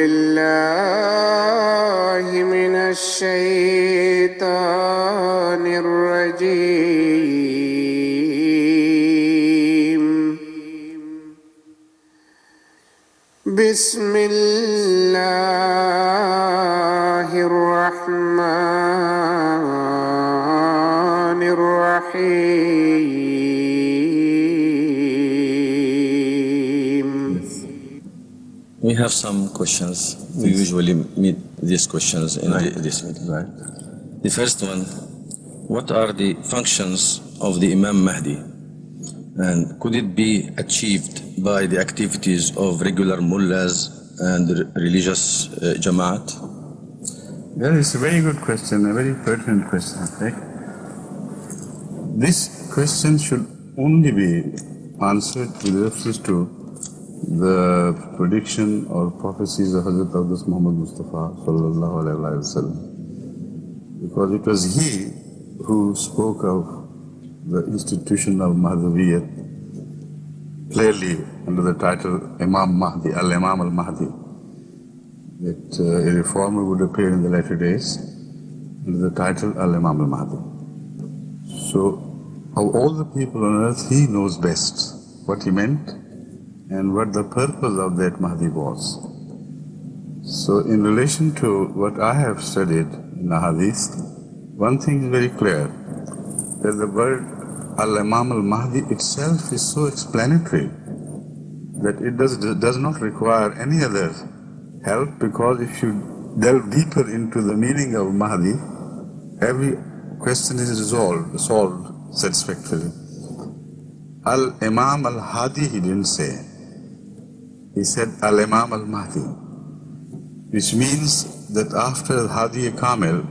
بالله من الشيطان questions. We usually meet these questions in the- this meeting. Right. The first one, what are the functions of the Imam Mahdi? And could it be achieved by the activities of regular mullahs and re- religious uh, jamaat? That is a very good question, a very pertinent question. Right? This question should only be answered with reference to the prediction or prophecies of Hazrat Aqdas Muhammad Mustafa sallallahu alaihi wasallam. Because it was he who spoke of the institution of Mahdaviyyat clearly under the title Imam Mahdi, Al-Imam al-Mahdi that uh, a reformer would appear in the latter days under the title Al Imam al Mahdi. So, of all the people on earth, he knows best what he meant and what the purpose of that Mahdi was. So, in relation to what I have studied in the Hadith, one thing is very clear that the word Al Imam al Mahdi itself is so explanatory that it does, does not require any other help because if you delve deeper into the meaning of Mahdi, every question is resolved, solved satisfactorily. Al Imam al Hadi, he didn't say. He said Al Imam al Mahdi, which means that after Al Hadi Kamil,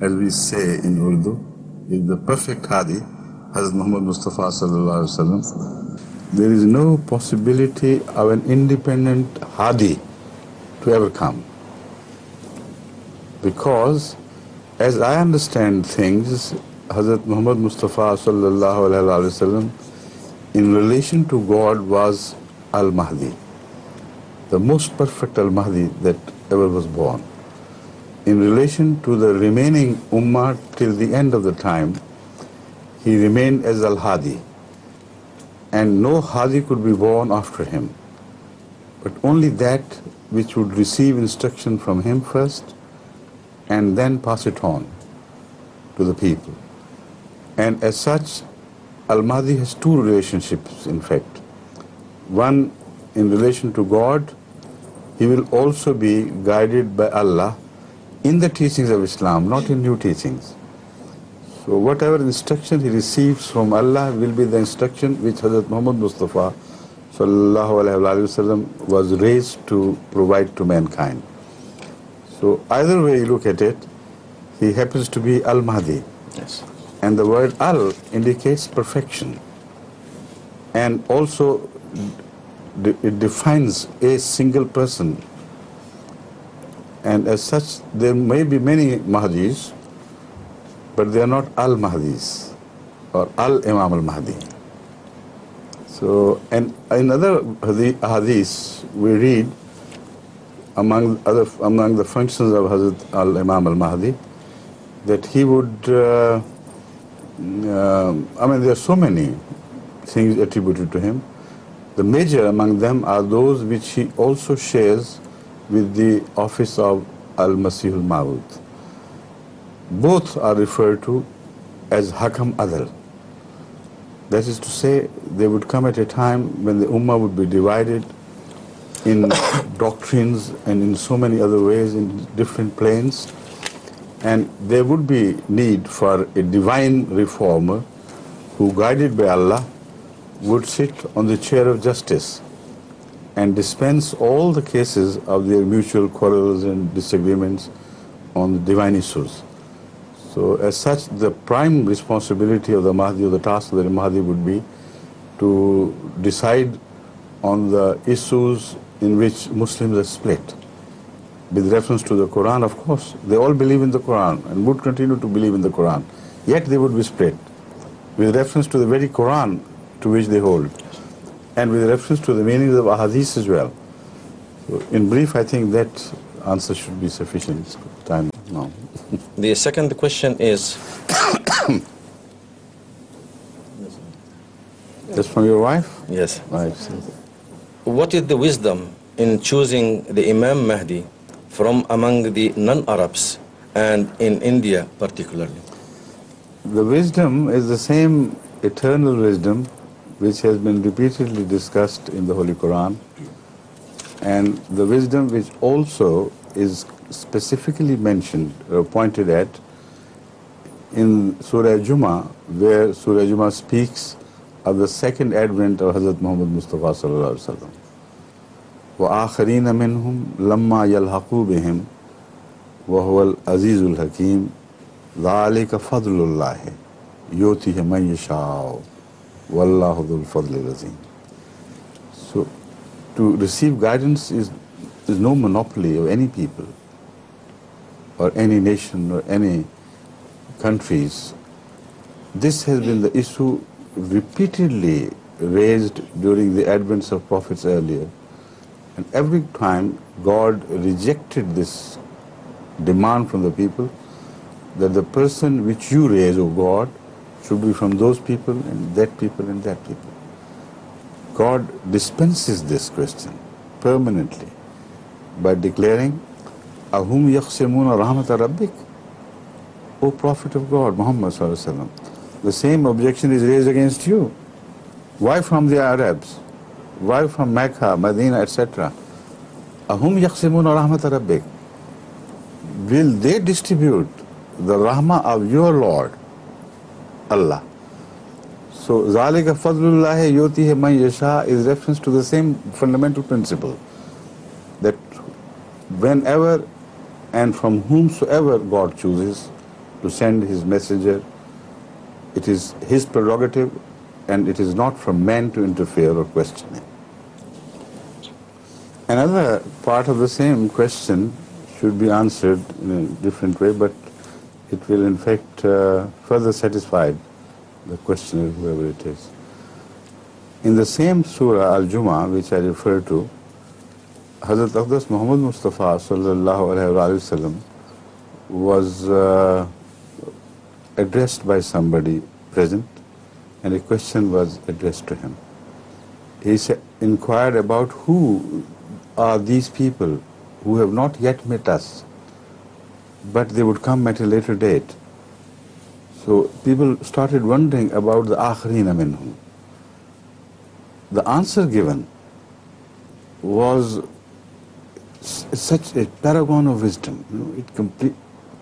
as we say in Urdu, is the perfect Hadi, Hazrat Muhammad Mustafa sallallahu alaihi wasallam. There is no possibility of an independent Hadi to ever come. Because, as I understand things, Hazrat Muhammad Mustafa sallallahu alaihi wasallam, in relation to God, was Al Mahdi, the most perfect Al Mahdi that ever was born. In relation to the remaining Ummah till the end of the time, he remained as Al Hadi, and no Hadi could be born after him but only that which would receive instruction from him first and then pass it on to the people. And as such, Al Mahdi has two relationships, in fact. One in relation to God, he will also be guided by Allah in the teachings of Islam, not in new teachings. So, whatever instruction he receives from Allah will be the instruction which Hazrat Muhammad Mustafa sallallahu alaihi wasallam was raised to provide to mankind. So either way you look at it, he happens to be Al Mahdi, Yes. and the word Al indicates perfection, and also it defines a single person. And as such, there may be many Mahdis, but they are not Al Mahdis or Al Imam Al Mahdi. So, and in other hadi- hadiths, we read among other among the functions of Hazrat Al Imam Al Mahdi that he would. Uh, um I mean, there are so many things attributed to him. The major among them are those which he also shares with the office of Al Masih Al Maud. Both are referred to as Hakam Adal. That is to say, they would come at a time when the Ummah would be divided in doctrines and in so many other ways in different planes. And there would be need for a divine reformer who, guided by Allah, would sit on the chair of justice and dispense all the cases of their mutual quarrels and disagreements on the divine issues. So, as such, the prime responsibility of the Mahdi, or the task of the Mahdi, would be to decide on the issues in which Muslims are split. With reference to the Quran, of course, they all believe in the Quran and would continue to believe in the Quran. Yet they would be split. With reference to the very Quran to which they hold, and with reference to the meanings of ahadith as well. So in brief, I think that answer should be sufficient. Time now. The second question is That's from your wife? yes. Right. What is the wisdom in choosing the Imam Mahdi from among the non-Arabs and in India particularly? The wisdom is the same eternal wisdom which has been repeatedly discussed in the Holy Quran and the wisdom which also is specifically mentioned or pointed at in Surah Juma where Surah Juma speaks of the second advent of Hazrat Muhammad Mustafa sallallahu alaihi wasallam. وآخرين منهم لما يلحقوا بهم وهو العزيز الحكيم ذلك فضل الله يؤتيه من يشاء Wallahudul Fadlil Azim. So, to receive guidance is, is no monopoly of any people or any nation or any countries. This has been the issue repeatedly raised during the advents of prophets earlier. And every time God rejected this demand from the people that the person which you raise, O God, should be from those people and that people and that people. God dispenses this question permanently by declaring, Ahum yaqsimuna rahmat rabbik. O Prophet of God, Muhammad the same objection is raised against you. Why from the Arabs? Why from Mecca, Medina, etc.? Ahum yaqsimuna rahmat rabbik. Will they distribute the rahmah of your Lord, Allah? So, zalika fadlullahi yutihi man yasha is reference to the same fundamental principle that whenever and from whomsoever God chooses to send his messenger, it is his prerogative and it is not from man to interfere or question it. Another part of the same question should be answered in a different way, but it will in fact uh, further satisfy the questioner, whoever it is. In the same surah Al-Jumu'ah, which I refer to, Hazrat Aqdas Muhammad Mustafa sallallahu alaihi wasallam was uh, addressed by somebody present, and a question was addressed to him. He inquired about who are these people who have not yet met us, but they would come at a later date. So people started wondering about the akharina minhum. The answer given was such a paragon of wisdom. You know, it complete,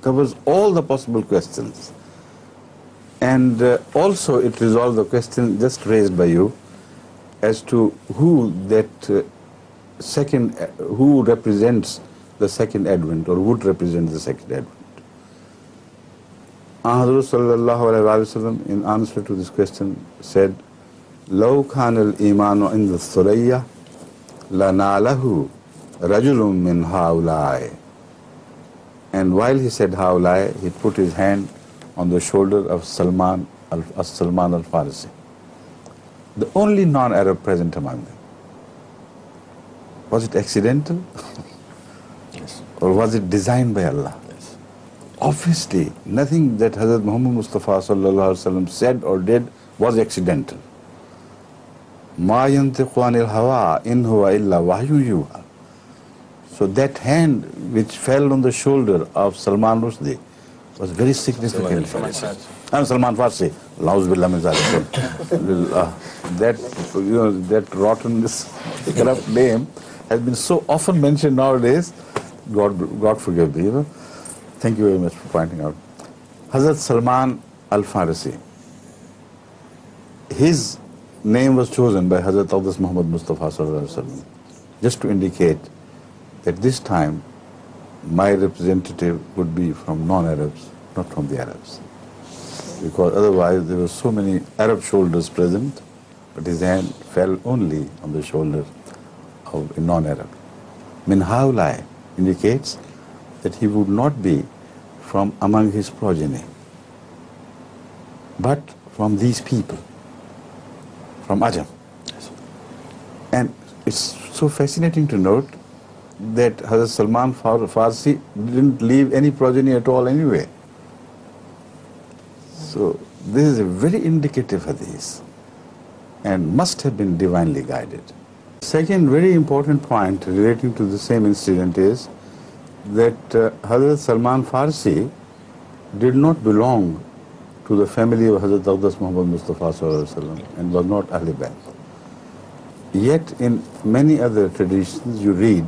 covers all the possible questions. And uh, also it resolved the question just raised by you as to who that uh, second, uh, who represents the second advent or would represent the second advent. Ahadru sallallahu alayhi wa sallam in answer to this question said, لو كان الإيمان عند الثريا لناله رجل من هؤلاء And while he said هؤلاء, he put his hand on the shoulder of Salman al Salman al-Farisi, the only non-Arab present among them. Was it accidental Yes. or was it designed by Allah? Yes. Obviously, nothing that Hazrat Muhammad Mustafa sallallahu alaihi wasallam said or did was accidental. Ma yantiqu anil hawa in huwa illa wahyu yuha. So that hand which fell on the shoulder of Salman Rushdie was very significant. I'm Salman Farsi. Lauz billah min. That you know that rotten, corrupt name has been so often mentioned nowadays. God, God forgive me. You know. Thank you very much for pointing out. Hazrat Salman Al Farisi. His name was chosen by Hazrat Aqdas Muhammad Mustafa sallallahu just to indicate that this time my representative would be from non-Arabs, not from the Arabs. Because otherwise there were so many Arab shoulders present, but his hand fell only on the shoulder of a non-Arab. Min haulai indicates that he would not be from among his progeny, but from these people, from Ajam. And it's so fascinating to note that Hazrat Salman Far- Farsi didn't leave any progeny at all anyway. So this is a very indicative hadith and must have been divinely guided. Second very important point relating to the same incident is that uh, Hazrat Salman Farsi did not belong to the family of Hazrat Aqdas Muhammad Mustafa and was not Ahl Bayt. Yet in many other traditions you read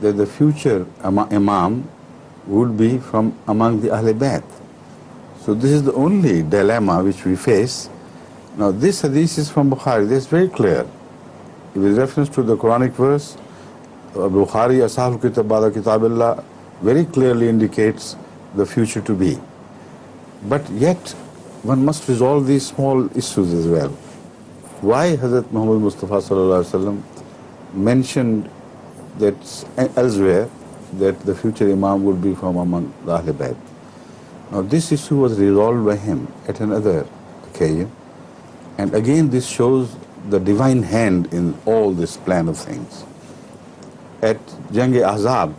that the future Imam would be from among the Ahl Bayt. So this is the only dilemma which we face. Now this hadith is from Bukhari. This is very clear. With reference to the Quranic verse, uh, Bukhari Ashab Kitab Bada Kitabillah very clearly indicates the future to be. But yet one must resolve these small issues as well. Why Hazrat Muhammad Mustafa Wasallam mentioned that elsewhere that the future Imam would be from among the Ahl Bayt. Now this issue was resolved by him at another occasion and again this shows the divine hand in all this plan of things. At Jang-e Ahzab,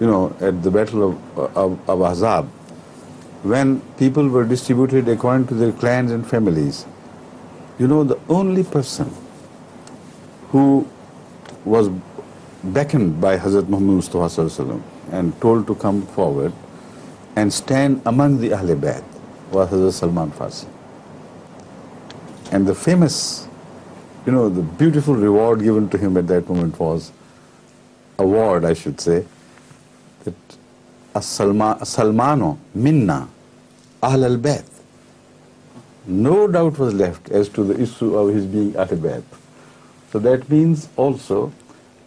you know, at the battle of, of, of when people were distributed according to their clans and families, you know, the only person who was beckoned by Hazrat Muhammad Mustafa and told to come forward and stand among the Ahl Bayt was Hazrat Salman Farsi. And the famous, you know, the beautiful reward given to him at that moment was, award I should say, that As-Salma- Salmano minna Ahl al-Bayt. No doubt was left as to the issue of his being Ahl Bayt. So that means also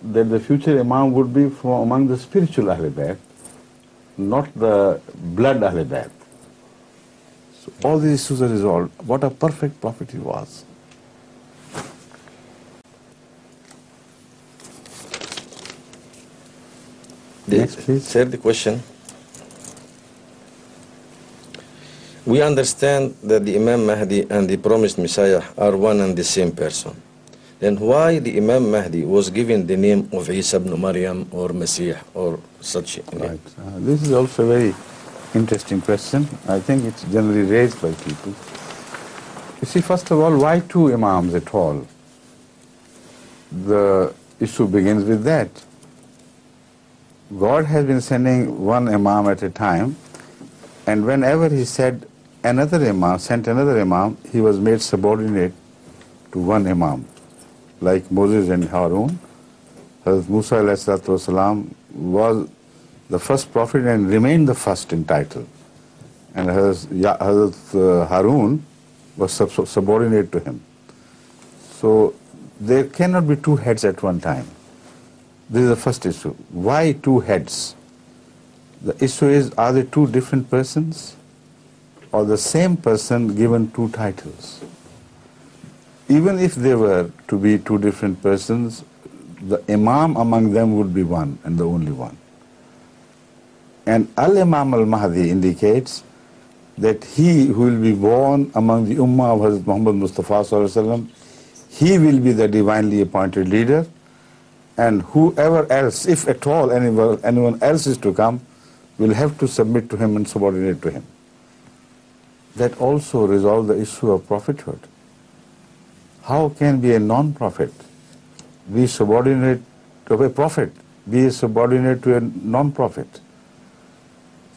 that the future Imam would be from among the spiritual Ahl al Bayt, not the blood Ahl al Bayt. So all these issues are resolved. What a perfect prophet he was. The Next, please. third question. We understand that the Imam Mahdi and the promised Messiah are one and the same person. Then why the Imam Mahdi was given the name of Isa ibn Maryam or Messiah or such a name? Right. Uh, this is also a very interesting question. I think it's generally raised by people. You see, first of all, why two Imams at all? The issue begins with that. God has been sending one Imam at a time, and whenever He said another Imam, sent another Imam, he was made subordinate to one Imam. Like Moses and Harun, Hazrat Musa والسلام, was the first prophet and remained the first in title. And Hazrat, Ya- Hazrat uh, Harun was sub- subordinate to him. So there cannot be two heads at one time. This is the first issue. Why two heads? The issue is are they two different persons or the same person given two titles? Even if they were to be two different persons, the Imam among them would be one and the only one. And Al Imam al Mahdi indicates that he who will be born among the Ummah of Hazrat Muhammad Mustafa he will be the divinely appointed leader, and whoever else, if at all anyone, anyone else is to come, will have to submit to him and subordinate to him. That also resolves the issue of prophethood. How can be a non-prophet be subordinate to a prophet, be a subordinate to a non-prophet?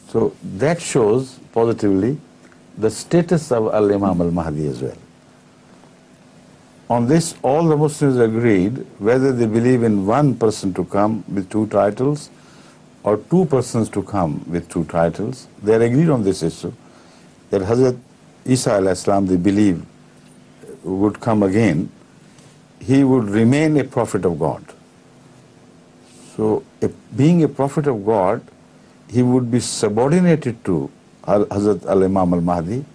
So that shows positively the status of Al-Imam al-Mahdi as well. On this, all the Muslims agreed whether they believe in one person to come with two titles or two persons to come with two titles. They are agreed on this issue that Hazrat Isa alayhi salam, they believe, uh, would come again. He would remain a prophet of God. So, being a prophet of God, he would be subordinated to Hazrat Al Imam al Mahdi.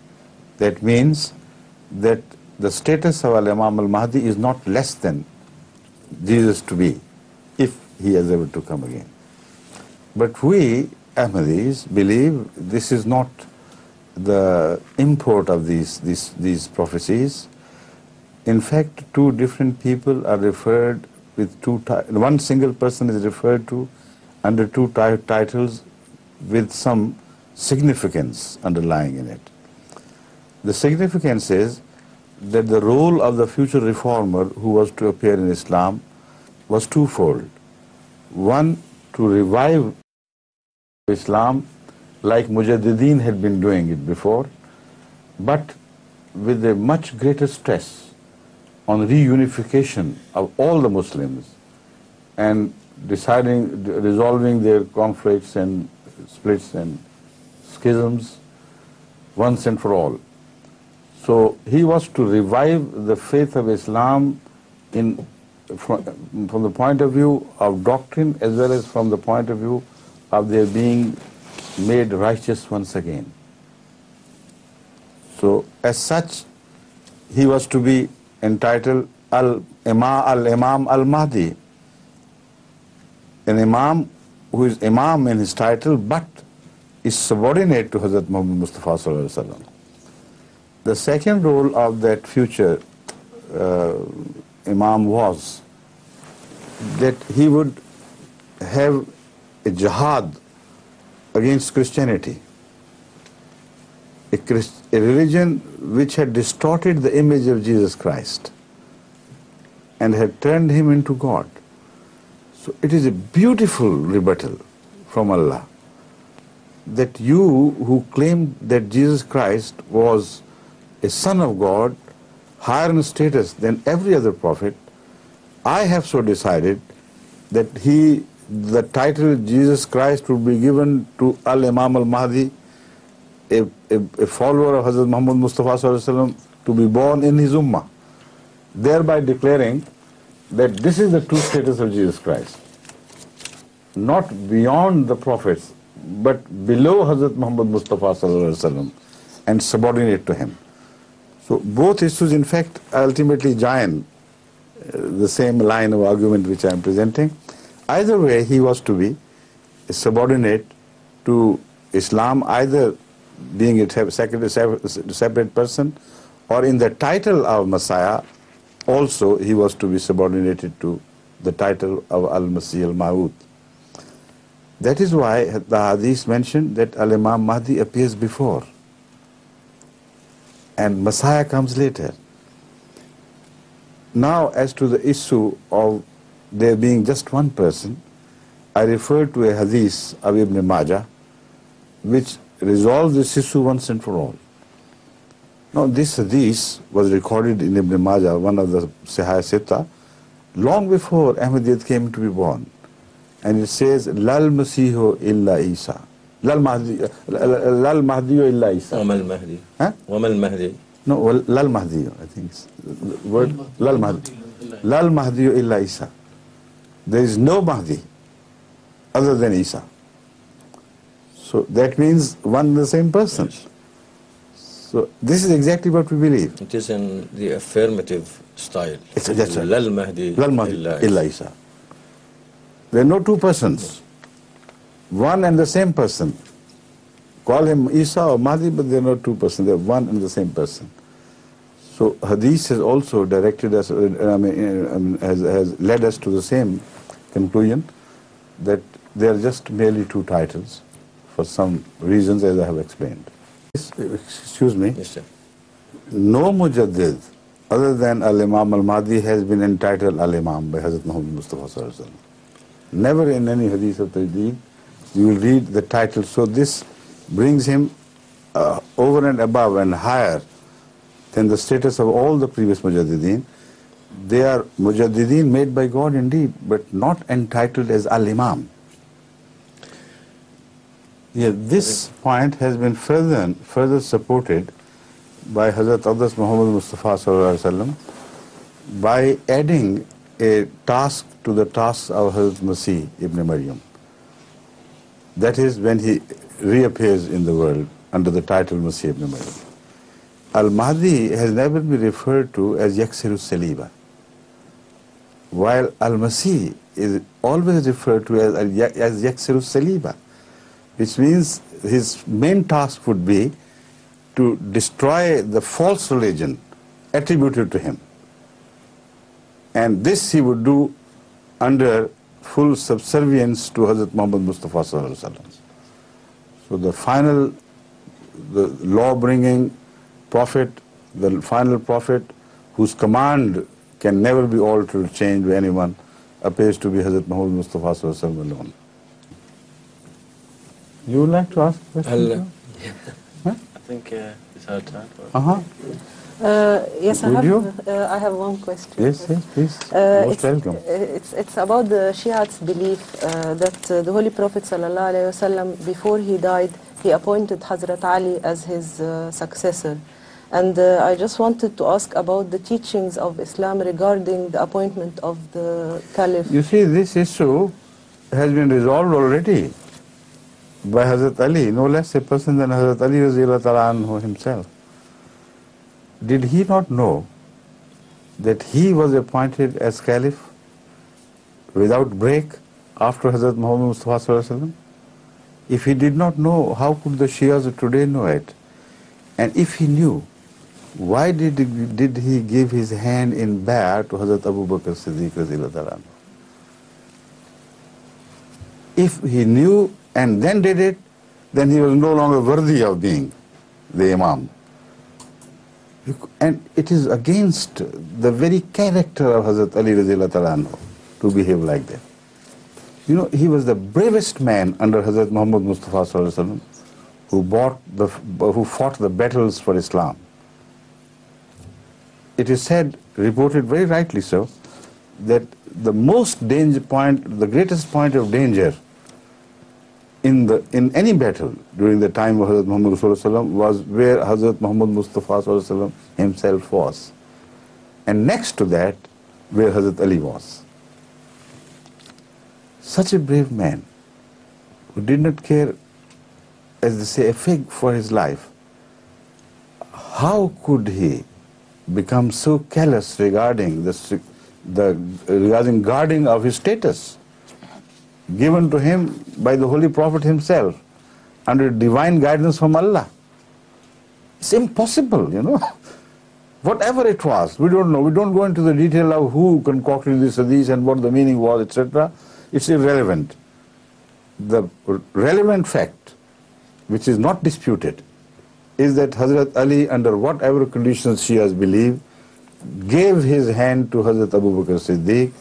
That means that the status of Al Imam al Mahdi is not less than Jesus to be, if he is ever to come again. But we, Ahmadis, believe this is not the import of these, these, these prophecies. In fact, two different people are referred with two one single person is referred to under two titles with some significance underlying in it. The significance is that the role of the future reformer who was to appear in Islam was twofold. One, to revive Islam like Mujaddideen had been doing it before, but with a much greater stress on reunification of all the Muslims and deciding, resolving their conflicts and splits and schisms once and for all. So he was to revive the faith of Islam in, from, from the point of view of doctrine as well as from the point of view of their being made righteous once again. So as such, he was to be entitled Al-Imam Al-Imam Al-Mahdi, an Imam who is Imam in his title but is subordinate to Hazrat Muhammad Mustafa Sallallahu Alaihi Wasallam. The second role of that future uh, Imam was that he would have a jihad against Christianity, a, Christ, a religion which had distorted the image of Jesus Christ and had turned him into God. So it is a beautiful rebuttal from Allah that you who claim that Jesus Christ was a son of God, higher in status than every other prophet, I have so decided that he, the title Jesus Christ would be given to Al Imam Al Mahdi, a, a, a follower of Hazrat Muhammad Mustafa Sallallahu to be born in his ummah, thereby declaring that this is the true status of Jesus Christ. Not beyond the prophets, but below Hazrat Muhammad Mustafa Sallallahu and subordinate to him. So both issues, in fact, ultimately join uh, the same line of argument which I am presenting. Either way, he was to be subordinate to Islam, either being a separate, separate person, or in the title of Messiah, also he was to be subordinated to the title of Al-Masih al-Ma'ud. That is why the hadith mentioned that Al-Imam Mahdi appears before and Messiah comes later. Now, as to the issue of there being just one person, I refer to a hadith of Ibn Majah which resolves this issue once and for all. Now, this hadith was recorded in Ibn Majah, one of the Sahih Sita, long before Ahmadiyyat came to be born. And it says, Lal Masihu illa Isa. Lal Mahdi, Lal Mahdi illa Isa. وما المهدي Huh? وما المهدي No, well, Lal Mahdi, I think it's the word Lal Mahdi. Lal Mahdi illa Isa. There is no Mahdi other than Isa. So that means one and the same person. So this is exactly what we believe. It is in the affirmative style. It's- that's right. لا المهدي Lal Mahdi إلا illa Isa. There are no two persons. One and the same person. Call him Isa or Mahdi, but they're not two persons. They're one and the same person. So Hadith has also directed us, I mean, I mean, has, has led us to the same conclusion that they are just merely two titles for some reasons as I have explained. Excuse me. Yes, sir. No mujaddid other than Al-Imam Al-Mahdi has been entitled Al-Imam by Hazrat Muhammad Mustafa Sallallahu Alaihi Wasallam. Never in any hadith of Tajdeed you will read the title. So this brings him uh, over and above and higher than the status of all the previous mujaddideen. They are mujaddideen made by God indeed, but not entitled as Al-Imam. Yeah, this point has been further further supported by Hazrat Aqdas Muhammad Mustafa Wasallam by adding a task to the task of Hazrat Masih Ibn Maryam. That is when he reappears in the world under the title Masih Ibn. Al-Mahdi has never been referred to as Yaksiru Saliba, while Al-Masih is always referred to as, as Yaksiru Saliba, which means his main task would be to destroy the false religion attributed to him. And this he would do under full subservience to Hazrat Muhammad Mustafa Sallallahu Alaihi Wasallam. So the final, the law-bringing prophet, the final prophet whose command can never be altered or changed by anyone appears to be Hazrat Muhammad Mustafa Sallallahu Alaihi Wasallam alone. You would like to ask a question? هل Huh? I think uh, it's our turn. for- Uh-huh. Uh, yes, I have, you? Uh, I have one question. Yes, yes, please. Uh, Most it's, welcome. It's, it's about the Shiites' belief uh, that uh, the Holy Prophet sallallahu before he died, he appointed Hazrat Ali as his uh, successor. And uh, I just wanted to ask about the teachings of Islam regarding the appointment of the Caliph. You see, this issue has been resolved already by Hazrat Ali, no less a person than Hazrat Ali Ta'ala himself. Did he not know that he was appointed as Caliph without break after Hazrat Muhammad Mustafa? If he did not know, how could the Shias of today know it? And if he knew, why did he, did he give his hand in bay'ah to Hazrat Abu Bakr Siddiq? If he knew and then did it, then he was no longer worthy of being the Imam. And it is against the very character of Hazrat Ali anhu to behave like that. You know, he was the bravest man under Hazrat Muhammad Mustafa who, bought the, who fought the battles for Islam. It is said, reported very rightly so, that the most danger point, the greatest point of danger in the in any battle during the time of Hazrat Muhammad was where Hazrat Muhammad Mustafa himself was. And next to that, where Hazrat Ali was. Such a brave man who did not care, as they say, a fig for his life. How could he become so callous regarding the, the regarding guarding of his status? Given to him by the Holy Prophet himself under divine guidance from Allah. It's impossible, you know. Whatever it was, we don't know. We don't go into the detail of who concocted this hadith and what the meaning was, etc. It's irrelevant. The relevant fact, which is not disputed, is that Hazrat Ali, under whatever conditions Shias believe, gave his hand to Hazrat Abu Bakr Siddiq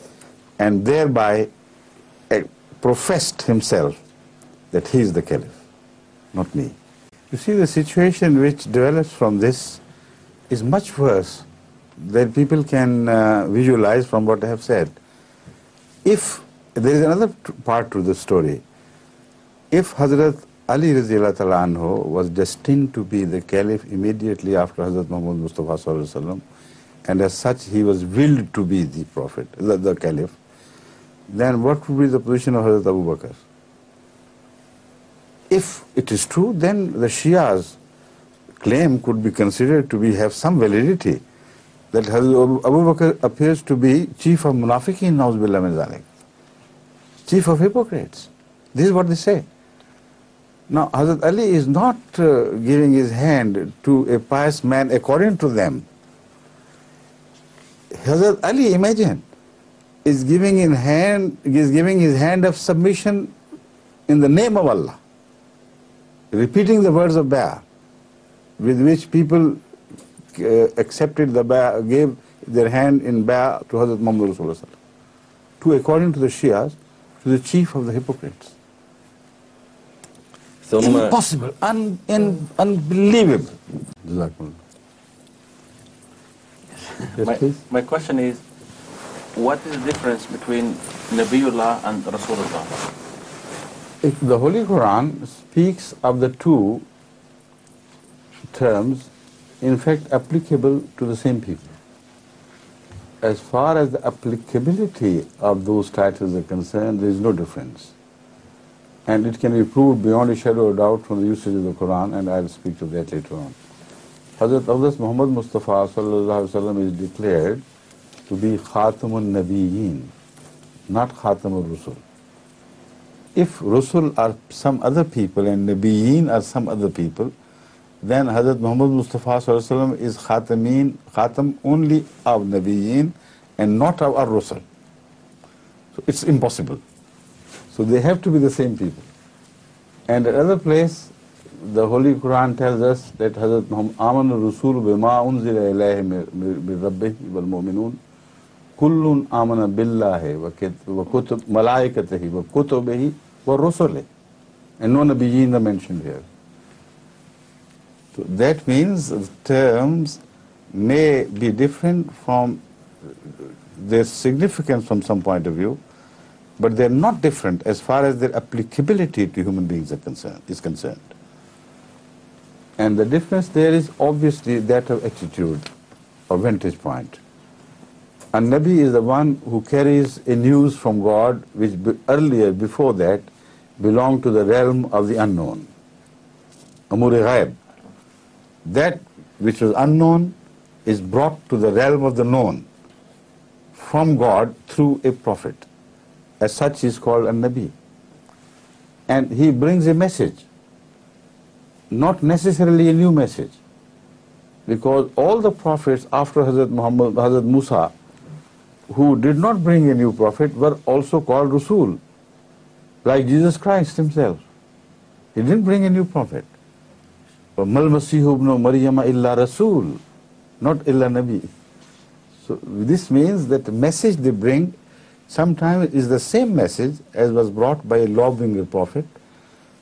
and thereby professed himself that he is the caliph, not me. You see, the situation which develops from this is much worse than people can uh, visualize from what I have said. If there is another part to the story, if Hazrat Ali anhu was destined to be the caliph immediately after Hazrat Muhammad Mustafa and as such he was willed to be the prophet, the, the caliph, then what would be the position of Hazrat Abu Bakr? If it is true, then the Shias claim could be considered to be have some validity that Hazrat Abu Bakr appears to be chief of munafiqeen, na'uzubillah min zalik, chief of hypocrites. This is what they say. Now, Hazrat Ali is not uh, giving his hand to a pious man according to them. Hazrat Ali, imagine, is giving in hand is giving his hand of submission in the name of Allah, repeating the words of Bay'ah, with which people uh, accepted the Bay'ah, gave their hand in Bay'ah to Hazrat Muhammad Rasulullah to according to the Shias, to the chief of the hypocrites. ثم Impossible, un, in, unbelievable. Jazakumullah. Yes, my, please. my question is, what is the difference between Nabiullah and Rasulullah? If the Holy Quran speaks of the two terms, in fact, applicable to the same people. As far as the applicability of those titles are concerned, there is no difference. And it can be proved beyond a shadow of doubt from the usage of the Quran, and I'll speak to that later on. Hazrat Hazrat Muhammad Mustafa is declared to be Khatamun Nabiyyin, not Khatamul Rusul. If Rusul are some other people and Nabiyyin are some other people, then Hazrat Muhammad Mustafa sallallahu is Khatameen, Khatam only of Nabiyyin and not of our Rusul. So So it's impossible. So they have to be the same people. And at other place, the Holy Quran tells us that Hazrat Muhammad Aman Rasul bima unzila ilayhi min rabbih wal mu'minun kullun amana billahi wa kit- wa kutubihi wa rusulihi. And no nabiyyin are mentioned here. So that means the terms may be different from their significance from some point of view, but they're not different as far as their applicability to human beings are concerned, is concerned. And the difference there is obviously that of attitude or vantage point. A Nabi is the one who carries a news from God which earlier, before that, belonged to the realm of the unknown. Amur ghaib. That which was unknown is brought to the realm of the known from God through a prophet. As such, he is called a Nabi. And he brings a message, not necessarily a new message. Because all the prophets after Hazrat Muhammad, Hazrat Musa, who did not bring a new prophet, were also called Rasul, like Jesus Christ himself. He didn't bring a new prophet. Mal Masihu ibn Maryam illa Rasul, not illa Nabi. So this means that the message they bring sometimes is the same message as was brought by a lawbringer prophet,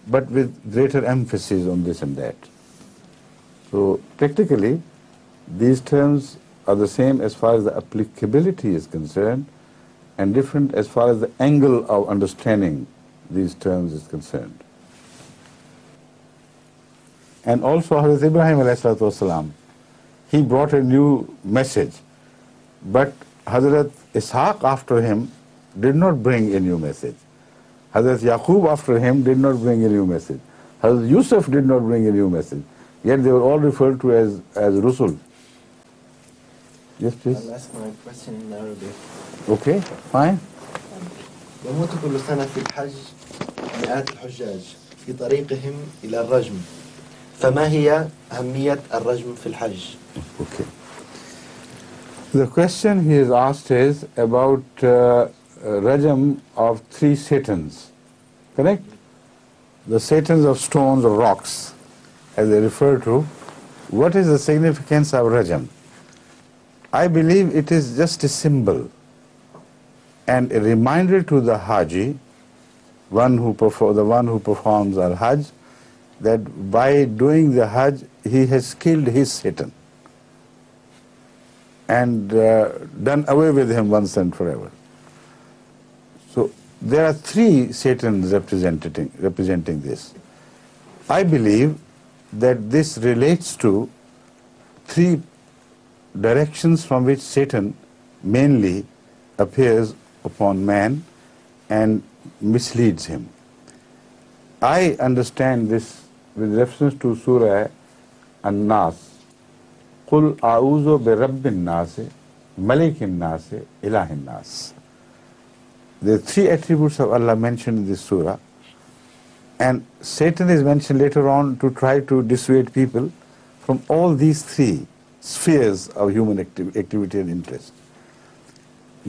but with greater emphasis on this and that. So practically, these terms are the same as far as the applicability is concerned, and different as far as the angle of understanding these terms is concerned. And also Hazrat Ibrahim wasalam, he brought a new message. But Hazrat Ishaq after him did not bring a new message. Hazrat Yaqub after him did not bring a new message. Hazrat Yusuf did not bring a new message. Yet they were all referred to as, as Rusul. Yes, please. I'll ask my question in Arabic. Okay, fine. يموت كل سنة في الحج مئات الحجاج في طريقهم إلى الرجم فما هي أهمية الرجم في الحج؟ Okay. The question he has asked is about uh, rajam of three satans, correct? The satans of stones or rocks, as they refer to. What is the significance of rajam? I believe it is just a symbol and a reminder to the haji, one who perform, the one who performs al hajj, that by doing the hajj he has killed his satan and uh, done away with him once and forever. So there are three satans representing representing this. I believe that this relates to three directions from which Satan mainly appears upon man and misleads him. I understand this with reference to Surah An-Nas. قُلْ أَعُوذُ بِرَبِّ النَّاسِ مَلِكِ النَّاسِ إِلَهِ النَّاسِ The three attributes of Allah mentioned in this surah and Satan is mentioned later on to try to dissuade people from all these three spheres of human acti- activity and interest.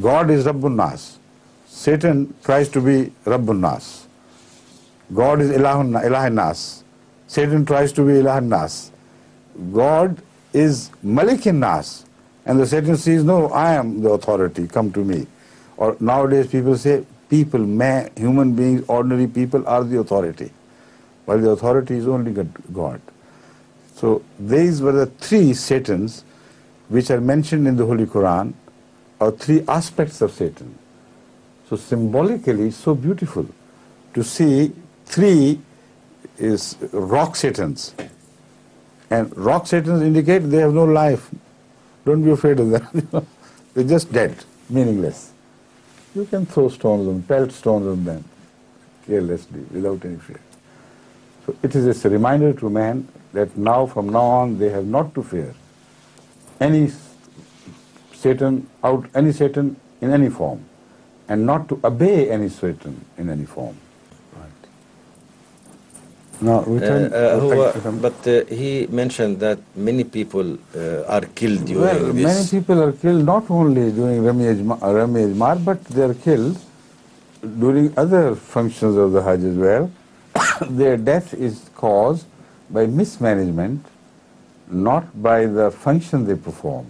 God is Rabbun Nas. Satan tries to be Rabbun Nas. God is Ilahun Nas. Satan tries to be Ilahin Nas. God is Malikin Nas. And the Satan says, no, I am the authority, come to me. Or nowadays people say, people, man, human beings, ordinary people are the authority. While the authority is only God. So these were the three Satans which are mentioned in the Holy Quran, or three aspects of Satan. So symbolically, so beautiful to see three is rock Satans. And rock Satans indicate they have no life. Don't be afraid of them. They're just dead, meaningless. You can throw stones on pelt stones on them, carelessly, without any fear. So it is a reminder to man that now, from now on, they have not to fear any Satan out, any Satan in any form, and not to obey any Satan in any form. Right. Now return. Uh, uh, هو- but uh, he mentioned that many people uh, are killed during well, this. many people are killed not only during Ma- Mar, but they are killed during other functions of the Hajj as well, their death is caused by mismanagement, not by the function they perform.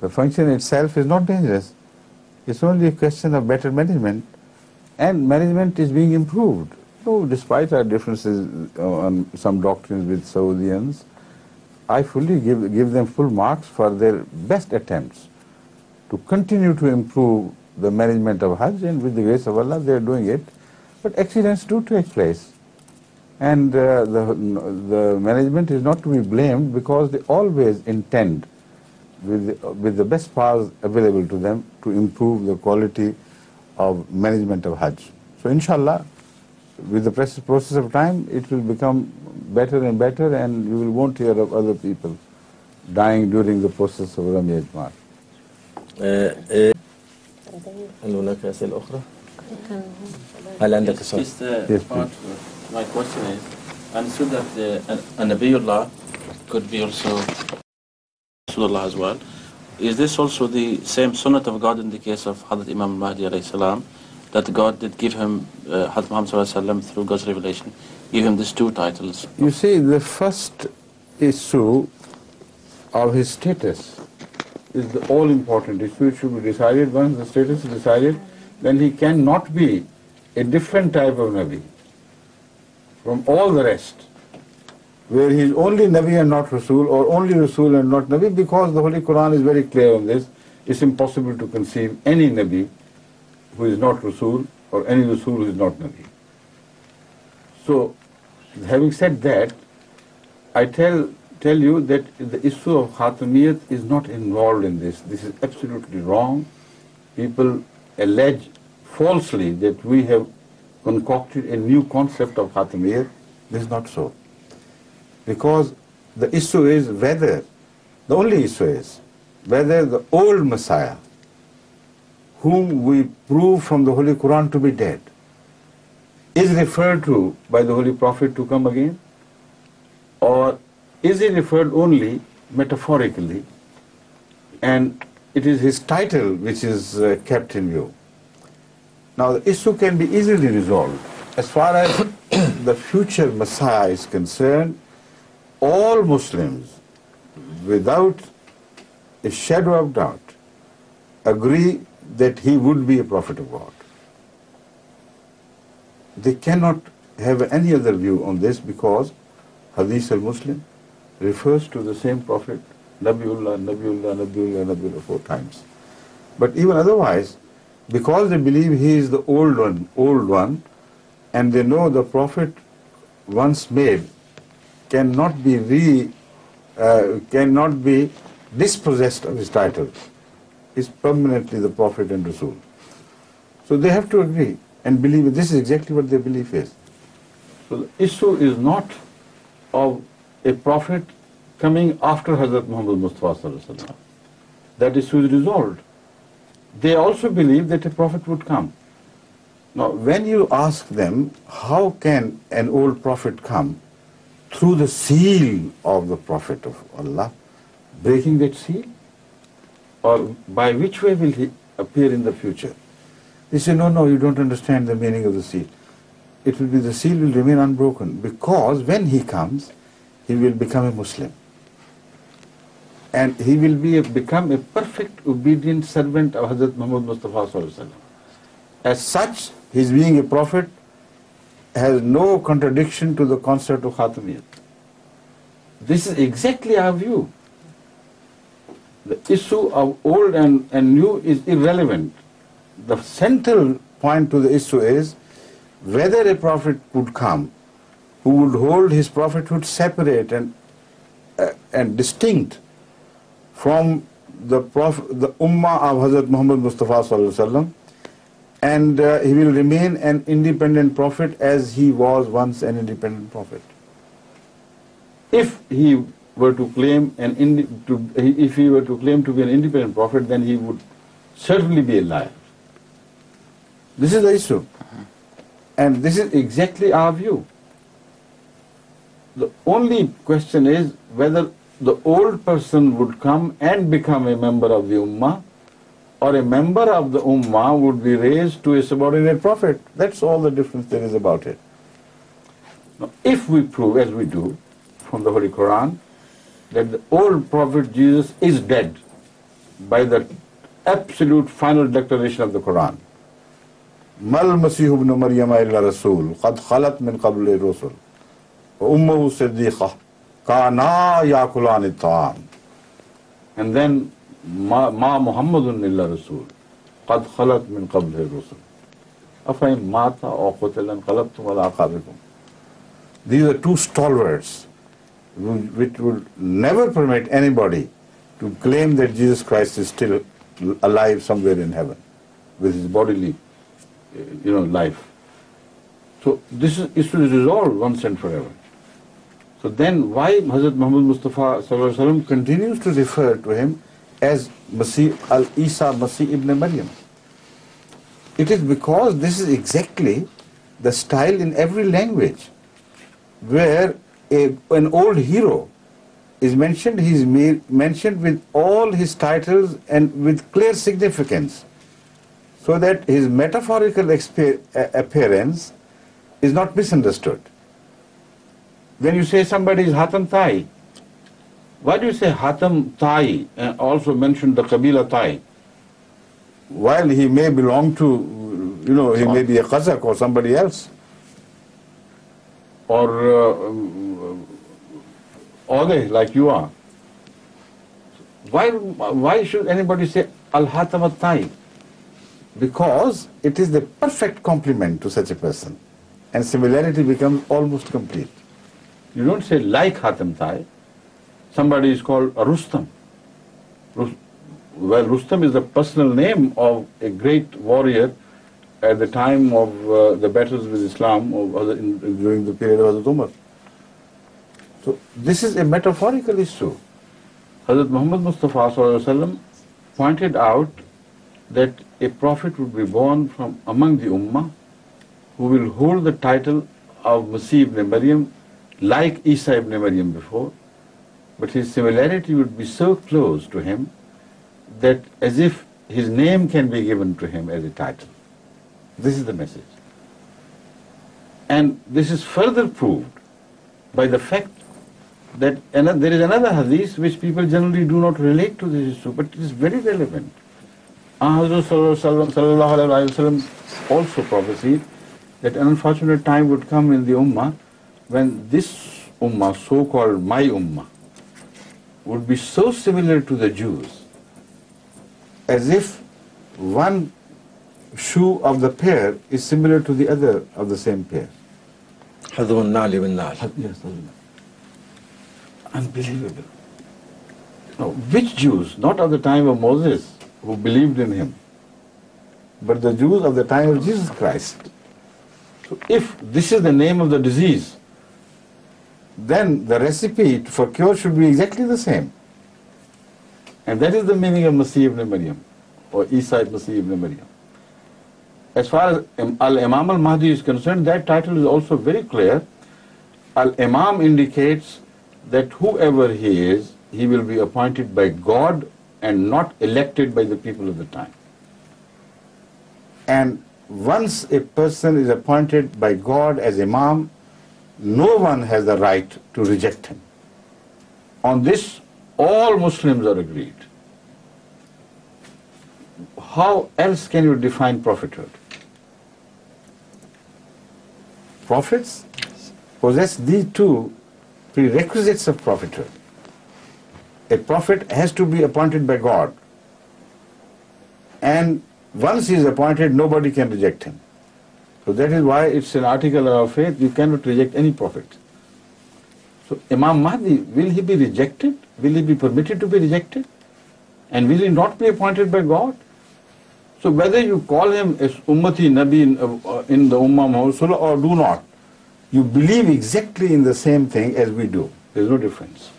The function itself is not dangerous. It's only a question of better management, and management is being improved. So, despite our differences uh, on some doctrines with Saudians, I fully give, give them full marks for their best attempts to continue to improve the management of Hajj, and with the grace of Allah, they are doing it. But accidents do take place, and uh, the, the management is not to be blamed because they always intend, with the, with the best powers available to them, to improve the quality of management of Hajj. So, inshallah, with the process process of time, it will become better and better, and you will won't hear of other people dying during the process of Rami Ajmal. آه، آه، هل هناك أسئلة أخرى؟ هل عندك Yes, سؤال؟ My question is, I understood that uh, a, a Nabiullah could be also Rasulullah as well. Is this also the same sunnah of God in the case of Hadrat Imam Mahdi alayhi salam, that God did give him, uh, Hadrat Muhammad wasallam, through God's revelation, give him these two titles? You see, the first issue of his status is the all-important issue. It should be decided. Once the status is decided, then he cannot be a different type of Nabi from all the rest, where he is only Nabi and not Rasul, or only Rasul and not Nabi, because the Holy Quran is very clear on this. It's impossible to conceive any Nabi who is not Rasul, or any Rasul who is not Nabi. So, having said that, I tell tell you that the issue of Khatamiyat is not involved in this. This is absolutely wrong. People allege falsely that we have concocted a new concept of Khatamiyat. This is not so. Because the issue is whether, the only issue is whether the old Messiah, whom we prove from the Holy Quran to be dead, is referred to by the Holy Prophet to come again? Or is he referred only metaphorically and it is his title which is uh, kept in view? Now the issue can be easily resolved. As far as the future Messiah is concerned, all Muslims, without a shadow of doubt, agree that he would be a prophet of God they cannot have any other view on this because Hadith al-Muslim refers to the same prophet, Nabiullah, Nabiullah, Nabiullah, Nabiullah four times. But even otherwise, because they believe he is the old one, old one, and they know the prophet once made cannot be re, uh, cannot be dispossessed of his title. Is permanently the prophet and Rasul. So they have to agree and believe. This is exactly what their belief is. So the issue is not of a prophet coming after Hazrat Muhammad Mustafa. That issue is resolved. They also believe that a prophet would come. Now, when you ask them, how can an old prophet come through the seal of the prophet of Allah, breaking that seal? Or by which way will he appear in the future? They say, no, no, you don't understand the meaning of the seal. It will be, the seal will remain unbroken because when he comes, he will become a Muslim. And he will be a, become a perfect obedient servant of Hazrat Muhammad Mustafa. As such, his being a prophet has no contradiction to the concept of Khatamiyat. This is exactly our view. The issue of old and, and new is irrelevant. The central point to the issue is whether a prophet could come who would hold his prophethood separate and, uh, and distinct from the, prof- the ummah of Hazrat Muhammad Mustafa Sallallahu and uh, he will remain an independent prophet as he was once an independent prophet. If he were to claim an to, if he were to claim to be an independent prophet, then he would certainly be a liar. This is the issue, and this is exactly our view. The only question is whether the old person would come and become a member of the ummah, or a member of the Ummah would be raised to a subordinate prophet. That's all the difference there is about it. Now, if we prove, as we do, from the Holy Quran, that the old prophet Jesus is dead by the absolute final declaration of the Quran. Mal Masih ibn Maryam illa Rasul, qad khalat min qabli rusul, wa ummuhu kana yakulan ta'am. And then ما, ما محمد إلا رسول قد خلت من قبله الرسل أفإن مات أو قتل انقلبتم على أعقابكم These are two stalwarts which will never permit anybody to claim that Jesus Christ is still alive somewhere in heaven with his bodily you know, life. So this is, is to resolve once and forever. So then why Hazrat Muhammad Mustafa continues to refer to him as Masih al-Isa Masih ibn Maryam. It is because this is exactly the style in every language where a, an old hero is mentioned, he is mentioned with all his titles and with clear significance so that his metaphorical appearance is not misunderstood. When you say somebody is Hatam Tai, why do you say Hatam Tai and also mention the Kabila Tai? While he may belong to, you know, he may be a Kazakh or somebody else. Or uh, they like you are. Why, why should anybody say Al-Hatam Tai? Because it is the perfect complement to such a person. And similarity becomes almost complete. You don't say like Hatam Tai. Somebody is called Rustam. Well, Rustam is the personal name of a great warrior at the time of uh, the battles with Islam in, during the period of Hazrat Umar. So this is a metaphorical issue. Hazrat Muhammad Mustafa pointed out that a prophet would be born from among the Ummah who will hold the title of Masih ibn Maryam like Isa ibn Maryam before, but his similarity would be so close to him that as if his name can be given to him as a title. This is the message. And this is further proved by the fact that there is another hadith which people generally do not relate to this issue, but it is very relevant. Hazrat also prophesied that an unfortunate time would come in the Ummah when this Ummah, so-called my Ummah, would be so similar to the Jews as if one shoe of the pair is similar to the other of the same pair. Yes, unbelievable. Now, which Jews? Not of the time of Moses, who believed in him, but the Jews of the time of Jesus Christ. So if this is the name of the disease, then the recipe for cure should be exactly the same. And that is the meaning of Masih ibn Maryam, or Isa Masih ibn Maryam. As far as Al-Imam al-Mahdi is concerned, that title is also very clear. Al-Imam indicates that whoever he is, he will be appointed by God and not elected by the people of the time. And once a person is appointed by God as Imam, no one has the right to reject him. On this, all Muslims are agreed. How else can you define prophethood? Prophets possess these two prerequisites of prophethood. A prophet has to be appointed by God. And once he is appointed, nobody can reject him. So that is why it's an article of faith, you cannot reject any prophet. So Imam Mahdi, will he be rejected? Will he be permitted to be rejected? And will he not be appointed by God? So whether you call him as Ummati Nabi in, uh, in the Ummah Muhammad or do not, you believe exactly in the same thing as we do. There is no difference.